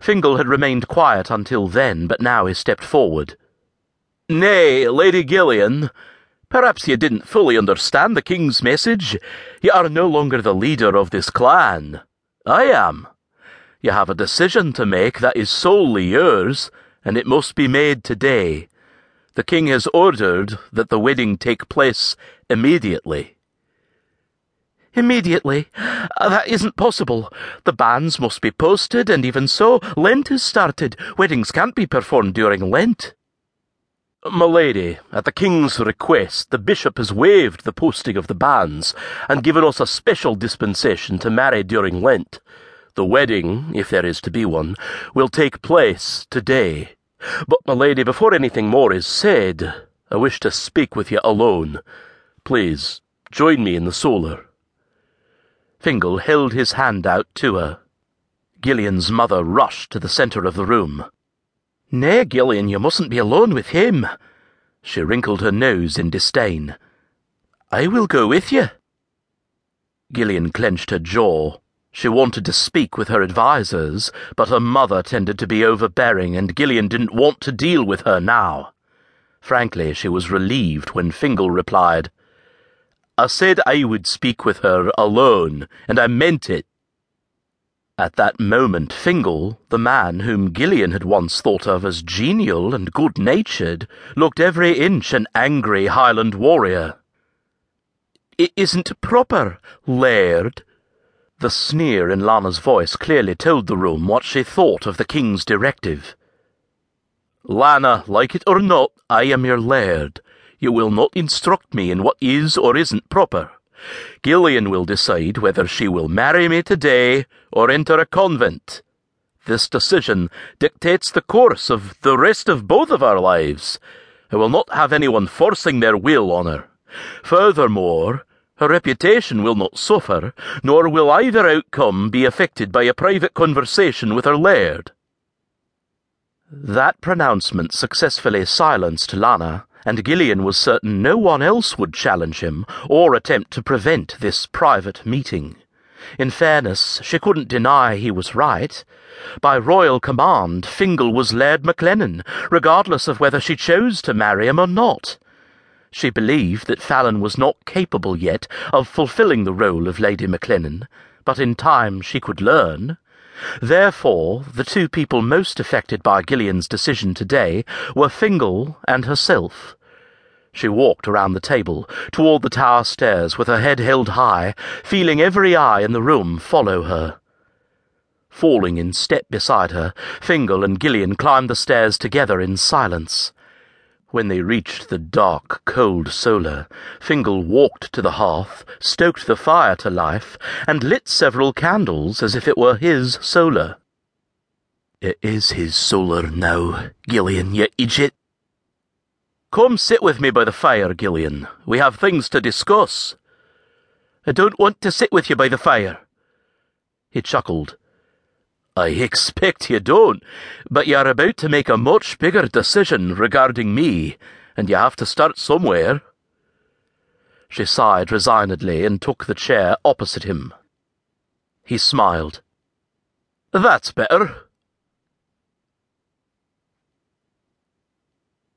Fingal had remained quiet until then, but now he stepped forward. Nay, Lady Gillian, perhaps you didn't fully understand the King's message. You are no longer the leader of this clan. I am. You have a decision to make that is solely yours, and it must be made today. The King has ordered that the wedding take place immediately. Immediately? Uh, that isn't possible. The banns must be posted, and even so, Lent has started. Weddings can't be performed during Lent. My lady, at the King's request, the Bishop has waived the posting of the banns and given us a special dispensation to marry during Lent. The wedding, if there is to be one, will take place today. But, my lady, before anything more is said, I wish to speak with you alone. Please, join me in the solar. Fingal held his hand out to her. Gillian's mother rushed to the centre of the room. Nay, Gillian, you mustn't be alone with him. She wrinkled her nose in disdain. I will go with you. Gillian clenched her jaw. She wanted to speak with her advisers, but her mother tended to be overbearing, and Gillian didn't want to deal with her now. Frankly, she was relieved when Fingal replied, I said I would speak with her alone, and I meant it. At that moment, Fingal, the man whom Gillian had once thought of as genial and good natured, looked every inch an angry Highland warrior. It isn't proper, Laird. The sneer in Lana's voice clearly told the room what she thought of the King's directive. Lana, like it or not, I am your Laird. You will not instruct me in what is or isn't proper. Gillian will decide whether she will marry me today or enter a convent. This decision dictates the course of the rest of both of our lives. I will not have anyone forcing their will on her. Furthermore, her reputation will not suffer, nor will either outcome be affected by a private conversation with her laird. That pronouncement successfully silenced Lana and Gillian was certain no one else would challenge him or attempt to prevent this private meeting. In fairness, she couldn't deny he was right. By royal command, Fingal was Laird MacLennan, regardless of whether she chose to marry him or not. She believed that Fallon was not capable yet of fulfilling the role of Lady MacLennan, but in time she could learn. Therefore, the two people most affected by Gillian's decision today were Fingal and herself. She walked around the table, toward the tower stairs, with her head held high, feeling every eye in the room follow her. Falling in step beside her, Fingal and Gillian climbed the stairs together in silence. When they reached the dark, cold solar, Fingal walked to the hearth, stoked the fire to life, and lit several candles as if it were his solar. It is his solar now, Gillian, you idiot. Come sit with me by the fire, Gillian. We have things to discuss. I don't want to sit with you by the fire. He chuckled. I expect you don't, but you're about to make a much bigger decision regarding me, and you have to start somewhere. She sighed resignedly and took the chair opposite him. He smiled. That's better.